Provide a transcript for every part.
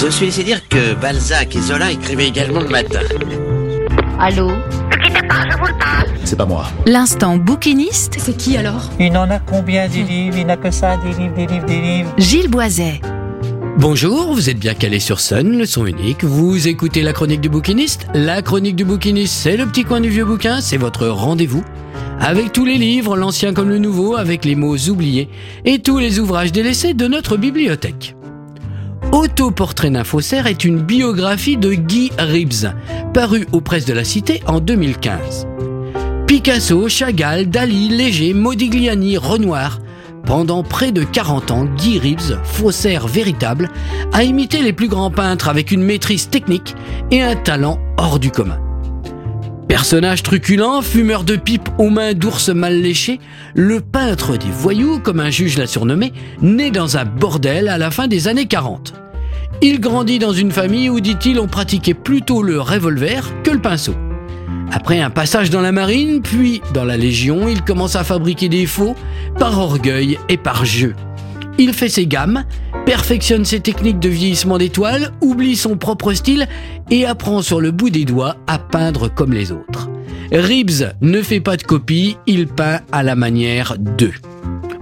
Je suis laissé dire que Balzac et Zola écrivaient également le matin. Allô C'est pas moi. L'instant bouquiniste, C'est qui alors Il en a combien des livres? Il n'a que ça, des livres, des livres, des livres. Gilles Boiset. Bonjour, vous êtes bien calé sur Sun, le son unique. Vous écoutez la chronique du bouquiniste? La chronique du bouquiniste, c'est le petit coin du vieux bouquin, c'est votre rendez-vous. Avec tous les livres, l'ancien comme le nouveau, avec les mots oubliés et tous les ouvrages délaissés de notre bibliothèque. Autoportrait d'un faussaire est une biographie de Guy Ribs, parue aux presses de la Cité en 2015. Picasso, Chagall, Dali, Léger, Modigliani, Renoir. Pendant près de 40 ans, Guy Reeves, faussaire véritable, a imité les plus grands peintres avec une maîtrise technique et un talent hors du commun. Personnage truculent, fumeur de pipe aux mains d'ours mal léchés, le peintre des voyous, comme un juge l'a surnommé, né dans un bordel à la fin des années 40. Il grandit dans une famille où, dit-il, on pratiquait plutôt le revolver que le pinceau. Après un passage dans la marine, puis dans la Légion, il commence à fabriquer des faux par orgueil et par jeu. Il fait ses gammes, perfectionne ses techniques de vieillissement d'étoiles, oublie son propre style et apprend sur le bout des doigts à peindre comme les autres. Reeves ne fait pas de copie, il peint à la manière d'eux.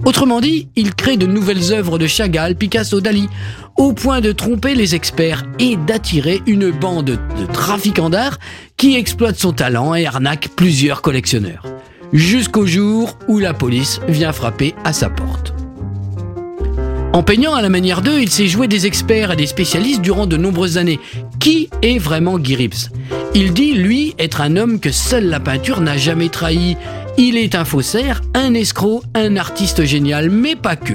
Autrement dit, il crée de nouvelles œuvres de Chagall, Picasso, Dali, au point de tromper les experts et d'attirer une bande de trafiquants d'art qui exploitent son talent et arnaque plusieurs collectionneurs. Jusqu'au jour où la police vient frapper à sa porte. En peignant à la manière d'eux, il s'est joué des experts et des spécialistes durant de nombreuses années. Qui est vraiment Guy Il dit, lui, être un homme que seule la peinture n'a jamais trahi. Il est un faussaire, un escroc, un artiste génial, mais pas que.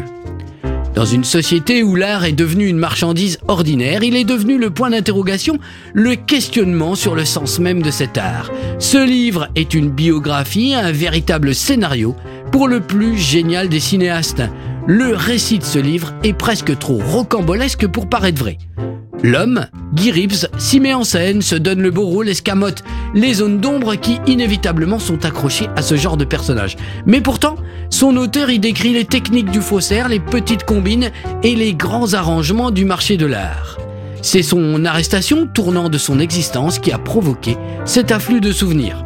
Dans une société où l'art est devenu une marchandise ordinaire, il est devenu le point d'interrogation, le questionnement sur le sens même de cet art. Ce livre est une biographie, un véritable scénario pour le plus génial des cinéastes. Le récit de ce livre est presque trop rocambolesque pour paraître vrai. L'homme, Guy Reeves, s'y met en scène, se donne le beau rôle, escamote les zones d'ombre qui inévitablement sont accrochées à ce genre de personnage. Mais pourtant, son auteur y décrit les techniques du faussaire, les petites combines et les grands arrangements du marché de l'art. C'est son arrestation tournant de son existence qui a provoqué cet afflux de souvenirs.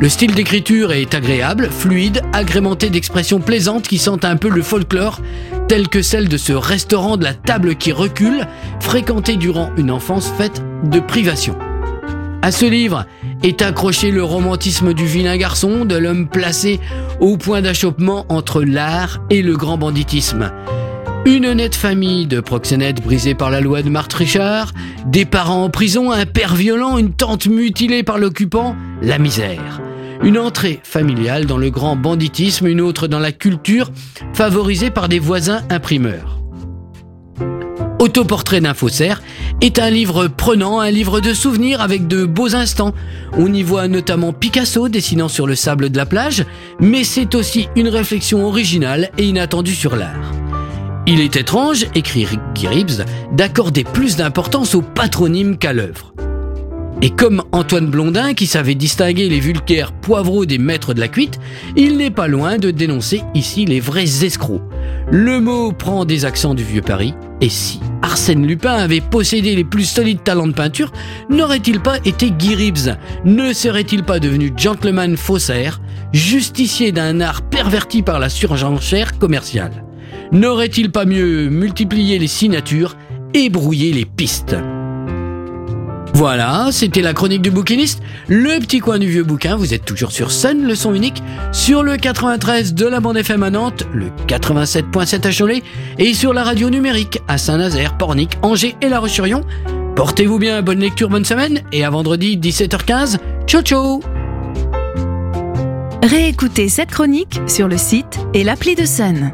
Le style d'écriture est agréable, fluide, agrémenté d'expressions plaisantes qui sentent un peu le folklore, tel que celle de ce restaurant de la table qui recule, fréquenté durant une enfance faite de privation. À ce livre est accroché le romantisme du vilain garçon, de l'homme placé au point d'achoppement entre l'art et le grand banditisme. Une honnête famille de proxénètes brisés par la loi de Marthe Richard, des parents en prison, un père violent, une tante mutilée par l'occupant, la misère. Une entrée familiale dans le grand banditisme, une autre dans la culture, favorisée par des voisins imprimeurs. Autoportrait d'un faussaire est un livre prenant, un livre de souvenirs avec de beaux instants. On y voit notamment Picasso dessinant sur le sable de la plage, mais c'est aussi une réflexion originale et inattendue sur l'art. Il est étrange, écrit Reeves, d'accorder plus d'importance au patronyme qu'à l'œuvre. Et comme Antoine Blondin, qui savait distinguer les vulgaires poivreaux des maîtres de la cuite, il n'est pas loin de dénoncer ici les vrais escrocs. Le mot prend des accents du vieux Paris, et si Arsène Lupin avait possédé les plus solides talents de peinture, n'aurait-il pas été Guy Reeves Ne serait-il pas devenu gentleman faussaire, justicier d'un art perverti par la surgenchère commerciale? N'aurait-il pas mieux multiplié les signatures et brouillé les pistes voilà, c'était la chronique du bouquiniste, le petit coin du vieux bouquin. Vous êtes toujours sur Sun, le son unique, sur le 93 de la bande FM à Nantes, le 87.7 à Cholet et sur la radio numérique à Saint-Nazaire, Pornic, Angers et La Roche-sur-Yon. Portez-vous bien, bonne lecture, bonne semaine et à vendredi 17h15. Ciao ciao Réécoutez cette chronique sur le site et l'appli de Sun.